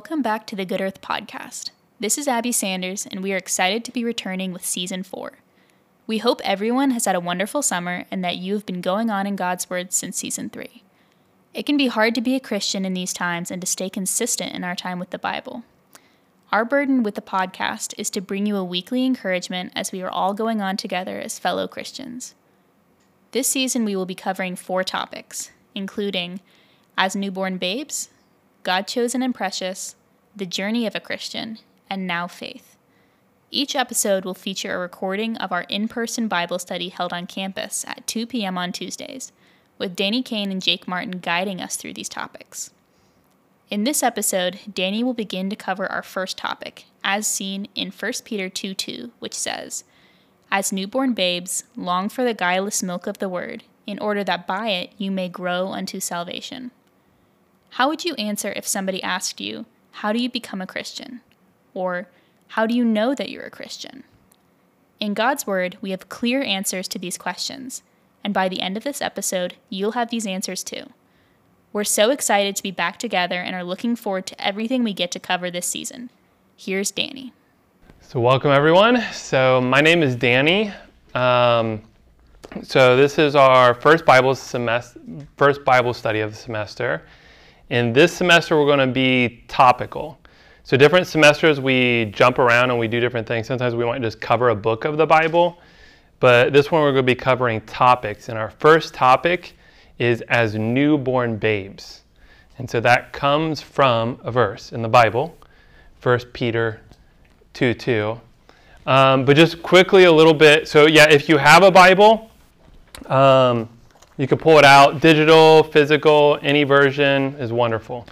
Welcome back to the Good Earth Podcast. This is Abby Sanders, and we are excited to be returning with season four. We hope everyone has had a wonderful summer and that you have been going on in God's Word since season three. It can be hard to be a Christian in these times and to stay consistent in our time with the Bible. Our burden with the podcast is to bring you a weekly encouragement as we are all going on together as fellow Christians. This season, we will be covering four topics, including As Newborn Babes, God Chosen and Precious, The Journey of a Christian, and Now Faith. Each episode will feature a recording of our in person Bible study held on campus at 2 p.m. on Tuesdays, with Danny Kane and Jake Martin guiding us through these topics. In this episode, Danny will begin to cover our first topic, as seen in 1 Peter 2 2, which says, As newborn babes, long for the guileless milk of the word, in order that by it you may grow unto salvation. How would you answer if somebody asked you, How do you become a Christian? Or, how do you know that you're a Christian? In God's Word, we have clear answers to these questions, and by the end of this episode, you'll have these answers too. We're so excited to be back together and are looking forward to everything we get to cover this season. Here's Danny. So, welcome everyone. So, my name is Danny. Um, so, this is our first Bible semester, first Bible study of the semester. In this semester, we're going to be topical. So different semesters we jump around and we do different things. Sometimes we might just cover a book of the Bible, but this one we're going to be covering topics. And our first topic is as newborn babes. And so that comes from a verse in the Bible, 1 Peter 2 2. Um, but just quickly a little bit. So, yeah, if you have a Bible, um, you can pull it out. Digital, physical, any version is wonderful.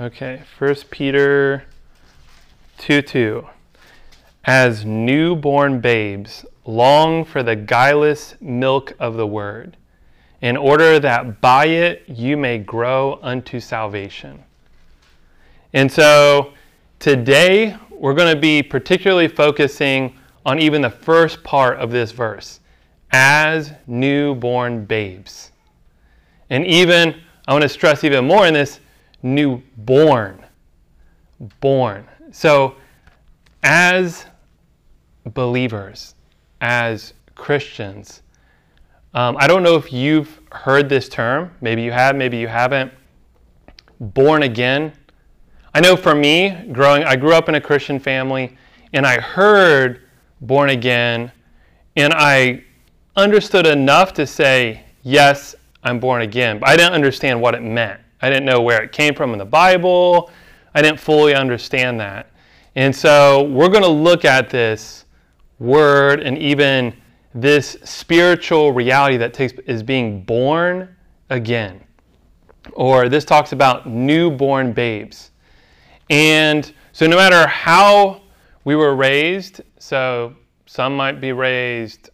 Okay, 1 Peter 2 2. As newborn babes, long for the guileless milk of the word, in order that by it you may grow unto salvation. And so today we're going to be particularly focusing on even the first part of this verse as newborn babes. And even, I want to stress even more in this newborn. Born. So, as believers, as Christians, um, I don't know if you've heard this term. Maybe you have, maybe you haven't. Born again. I know for me, growing, I grew up in a Christian family, and I heard born again, and I understood enough to say, yes, I'm born again. But I didn't understand what it meant. I didn't know where it came from in the Bible. I didn't fully understand that. And so we're going to look at this word and even this spiritual reality that takes is being born again. Or this talks about newborn babes. And so no matter how we were raised, so some might be raised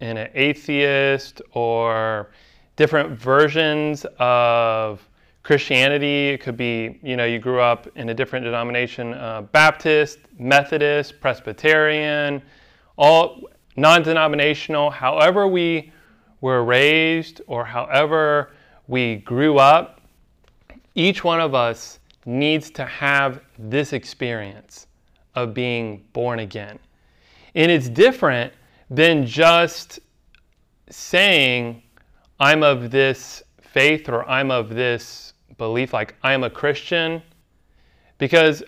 in an atheist or different versions of Christianity. It could be, you know, you grew up in a different denomination uh, Baptist, Methodist, Presbyterian, all non denominational. However, we were raised or however we grew up, each one of us needs to have this experience of being born again. And it's different than just saying, I'm of this faith or I'm of this belief like I am a Christian because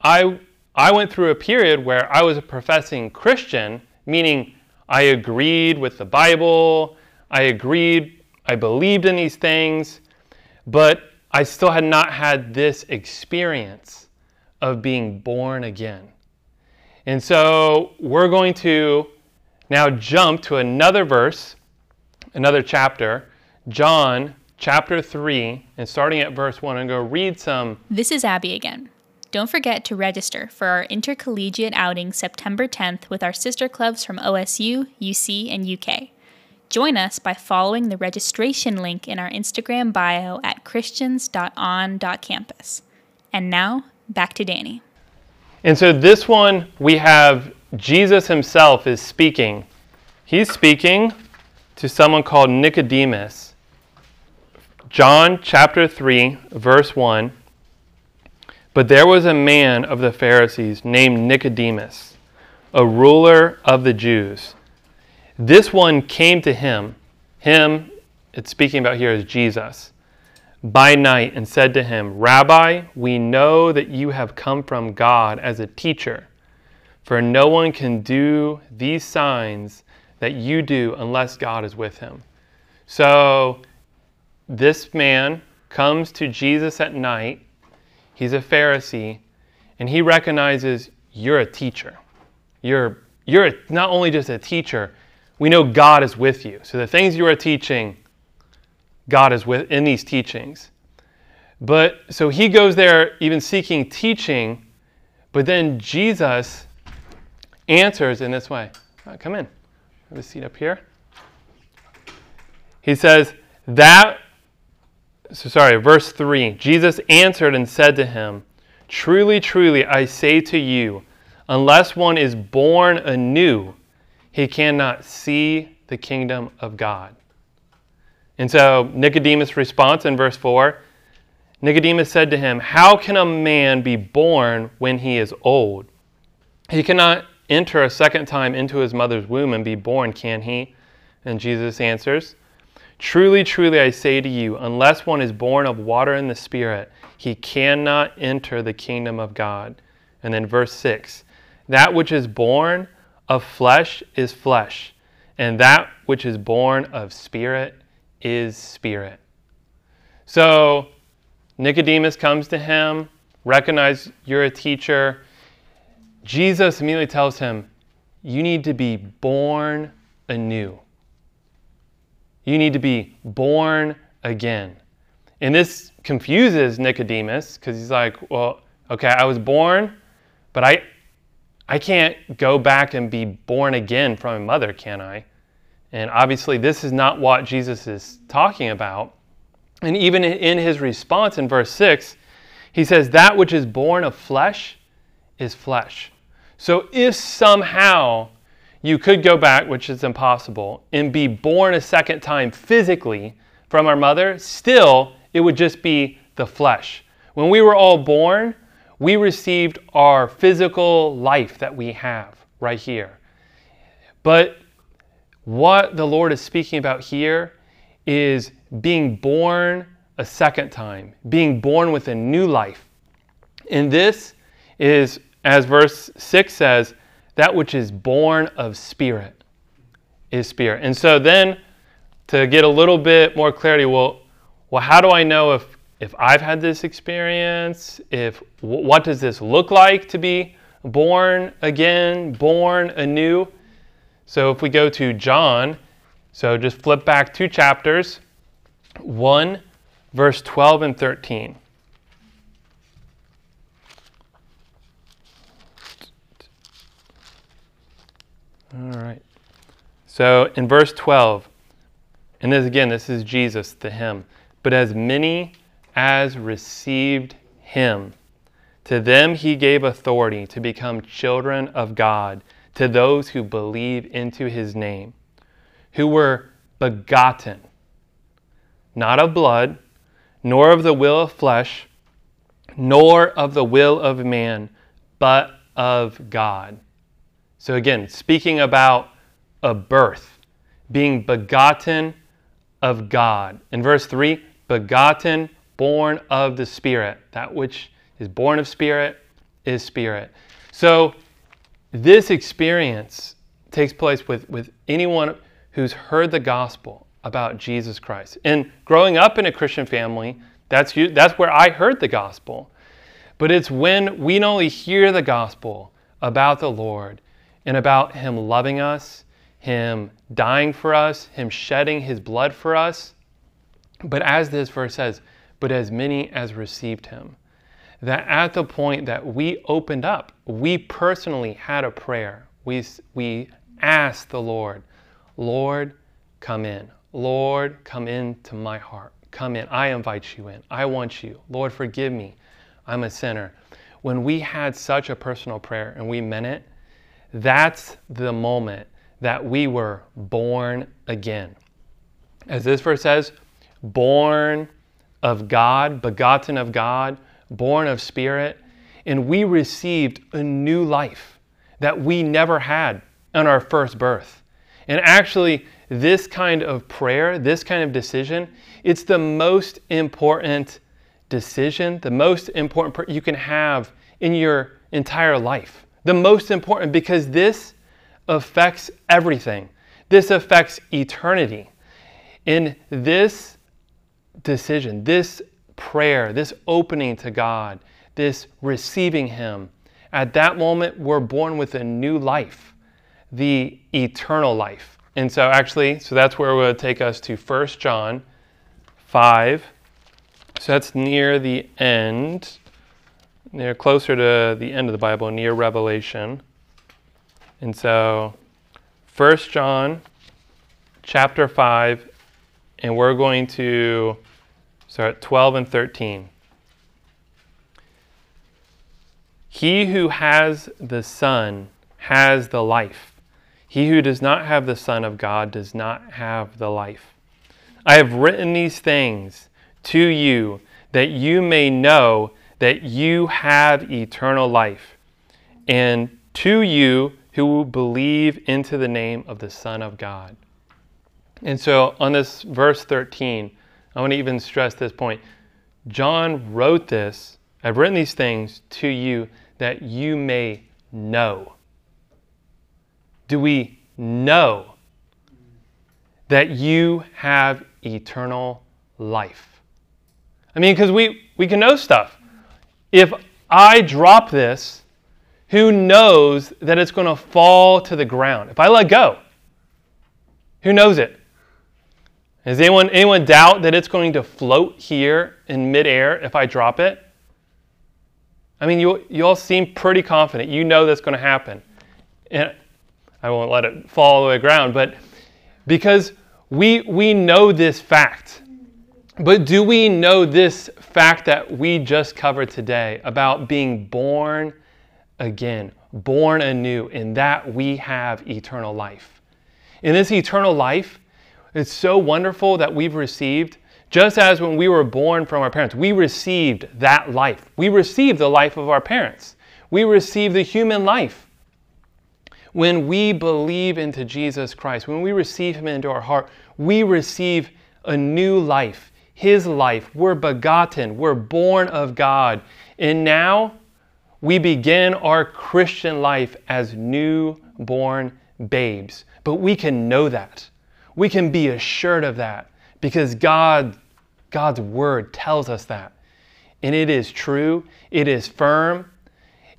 I I went through a period where I was a professing Christian, meaning I agreed with the Bible, I agreed, I believed in these things, but I still had not had this experience of being born again. And so we're going to now jump to another verse, another chapter, John chapter 3, and starting at verse 1, I'm going to read some. This is Abby again. Don't forget to register for our intercollegiate outing September 10th with our sister clubs from OSU, UC, and UK. Join us by following the registration link in our Instagram bio at christians.on.campus. And now, back to Danny. And so this one, we have Jesus himself is speaking. He's speaking to someone called Nicodemus. John chapter 3, verse 1. But there was a man of the Pharisees named Nicodemus, a ruler of the Jews. This one came to him, him, it's speaking about here is Jesus, by night and said to him, Rabbi, we know that you have come from God as a teacher, for no one can do these signs that you do unless God is with him. So this man comes to Jesus at night. He's a Pharisee, and he recognizes you're a teacher. You're, you're not only just a teacher, we know God is with you. So the things you are teaching, God is with in these teachings. But so he goes there even seeking teaching, but then Jesus answers in this way. Right, come in. Have a seat up here. He says, That, so sorry, verse 3 Jesus answered and said to him, Truly, truly, I say to you, unless one is born anew, he cannot see the kingdom of God. And so Nicodemus' response in verse 4 Nicodemus said to him, How can a man be born when he is old? He cannot enter a second time into his mother's womb and be born, can he? And Jesus answers, Truly, truly, I say to you, unless one is born of water and the Spirit, he cannot enter the kingdom of God. And then verse 6 That which is born of flesh is flesh, and that which is born of spirit is spirit. So Nicodemus comes to him, recognize you're a teacher. Jesus immediately tells him, You need to be born anew. You need to be born again. And this confuses Nicodemus because he's like, Well, okay, I was born, but I, I can't go back and be born again from a mother, can I? And obviously, this is not what Jesus is talking about. And even in his response in verse 6, he says, That which is born of flesh is flesh. So if somehow you could go back, which is impossible, and be born a second time physically from our mother, still it would just be the flesh. When we were all born, we received our physical life that we have right here. But what the Lord is speaking about here is being born a second time, being born with a new life. And this is, as verse 6 says, that which is born of spirit is spirit. And so then to get a little bit more clarity, well, well, how do I know if if I've had this experience? If what does this look like to be born again, born anew? So if we go to John, so just flip back two chapters, 1 verse 12 and 13. All right. So in verse 12, and this again, this is Jesus, the Him. But as many as received him, to them he gave authority to become children of God, to those who believe into his name, who were begotten, not of blood, nor of the will of flesh, nor of the will of man, but of God. So again, speaking about a birth, being begotten of God. In verse 3, begotten, born of the Spirit. That which is born of Spirit is Spirit. So this experience takes place with, with anyone who's heard the gospel about Jesus Christ. And growing up in a Christian family, that's, that's where I heard the gospel. But it's when we not only hear the gospel about the Lord, and about Him loving us, Him dying for us, Him shedding His blood for us. But as this verse says, but as many as received Him. That at the point that we opened up, we personally had a prayer. We, we asked the Lord, Lord, come in. Lord, come into my heart. Come in. I invite you in. I want you. Lord, forgive me. I'm a sinner. When we had such a personal prayer and we meant it, that's the moment that we were born again. As this verse says, born of God, begotten of God, born of Spirit, and we received a new life that we never had on our first birth. And actually, this kind of prayer, this kind of decision, it's the most important decision, the most important you can have in your entire life. The most important because this affects everything. This affects eternity. In this decision, this prayer, this opening to God, this receiving Him, at that moment, we're born with a new life, the eternal life. And so, actually, so that's where would take us to 1 John 5. So that's near the end, near closer to the end of the Bible, near Revelation. And so, 1 John chapter 5, and we're going to start 12 and 13. He who has the Son has the life. He who does not have the Son of God does not have the life. I have written these things to you that you may know that you have eternal life, and to you who believe into the name of the Son of God. And so on this verse 13, I want to even stress this point. John wrote this, I've written these things to you that you may know. Do we know that you have eternal life? I mean, because we, we can know stuff. If I drop this, who knows that it's going to fall to the ground? If I let go, who knows it? Does anyone, anyone doubt that it's going to float here in midair if I drop it? I mean, you, you all seem pretty confident. You know that's going to happen. And I won't let it fall to the ground, but because we, we know this fact. But do we know this fact that we just covered today about being born again, born anew, in that we have eternal life? In this eternal life, it's so wonderful that we've received just as when we were born from our parents, we received that life. We received the life of our parents. We received the human life. When we believe into Jesus Christ, when we receive Him into our heart, we receive a new life, His life. We're begotten, we're born of God. And now we begin our Christian life as newborn babes. But we can know that. We can be assured of that because God, God's word tells us that. And it is true, it is firm.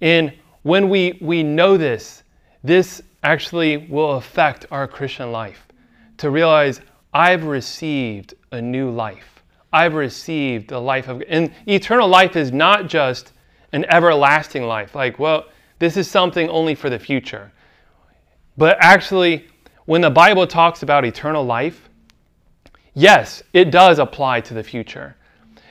And when we, we know this, this actually will affect our Christian life. To realize I've received a new life. I've received the life of and eternal life is not just an everlasting life. Like, well, this is something only for the future. But actually, when the Bible talks about eternal life, Yes, it does apply to the future,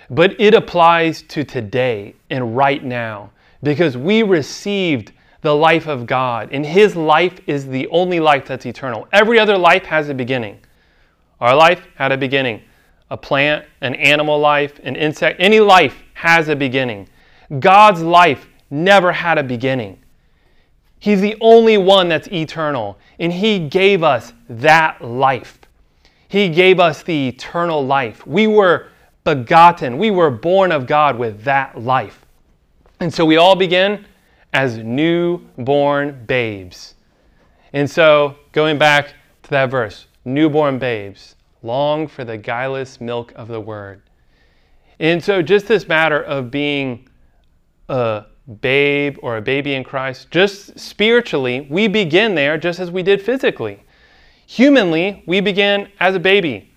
but it applies to today and right now because we received the life of God, and His life is the only life that's eternal. Every other life has a beginning. Our life had a beginning. A plant, an animal life, an insect, any life has a beginning. God's life never had a beginning. He's the only one that's eternal, and He gave us that life. He gave us the eternal life. We were begotten, we were born of God with that life. And so we all begin as newborn babes. And so, going back to that verse, newborn babes, long for the guileless milk of the word. And so, just this matter of being a babe or a baby in Christ, just spiritually, we begin there just as we did physically. Humanly, we begin as a baby.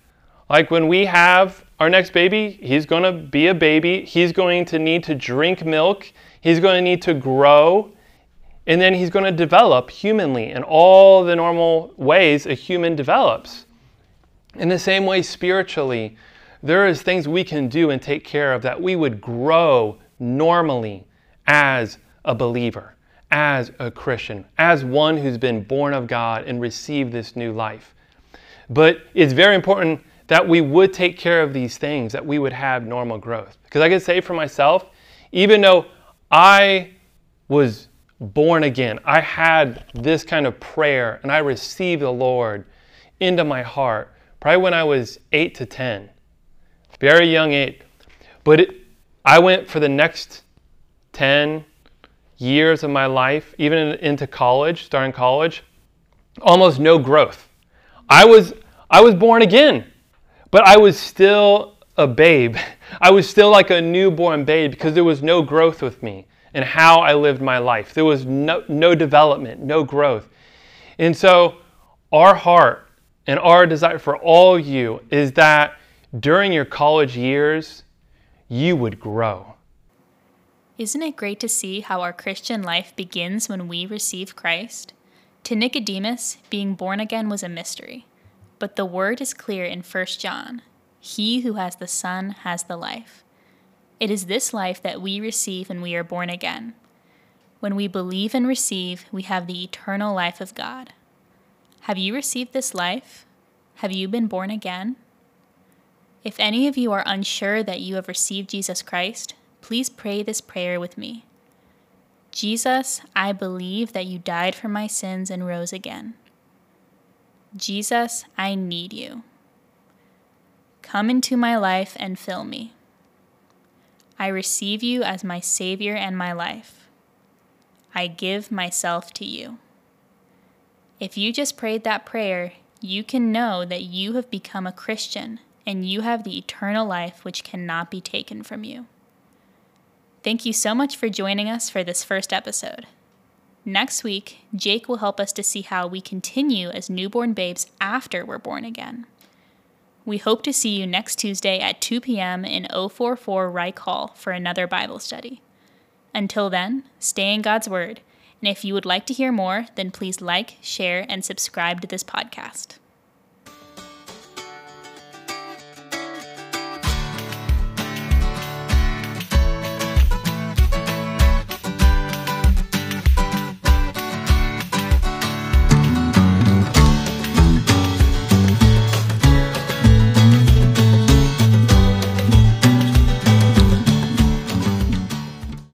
Like when we have our next baby, he's going to be a baby. He's going to need to drink milk. He's going to need to grow. And then he's going to develop humanly in all the normal ways a human develops. In the same way, spiritually, there is things we can do and take care of that we would grow normally as a believer as a Christian, as one who's been born of God and received this new life. But it's very important that we would take care of these things, that we would have normal growth. Because I can say for myself, even though I was born again. I had this kind of prayer and I received the Lord into my heart probably when I was 8 to 10. Very young age. But it, I went for the next 10 years of my life, even into college, starting college, almost no growth. I was I was born again, but I was still a babe. I was still like a newborn babe because there was no growth with me and how I lived my life. There was no, no development, no growth. And so, our heart and our desire for all you is that during your college years, you would grow. Isn't it great to see how our Christian life begins when we receive Christ? To Nicodemus, being born again was a mystery, but the word is clear in 1 John He who has the Son has the life. It is this life that we receive when we are born again. When we believe and receive, we have the eternal life of God. Have you received this life? Have you been born again? If any of you are unsure that you have received Jesus Christ, please pray this prayer with me. Jesus, I believe that you died for my sins and rose again. Jesus, I need you. Come into my life and fill me. I receive you as my Savior and my life. I give myself to you. If you just prayed that prayer, you can know that you have become a Christian and you have the eternal life which cannot be taken from you. Thank you so much for joining us for this first episode. Next week, Jake will help us to see how we continue as newborn babes after we're born again. We hope to see you next Tuesday at 2 p.m. in 044 Reich Hall for another Bible study. Until then, stay in God's Word, and if you would like to hear more, then please like, share, and subscribe to this podcast.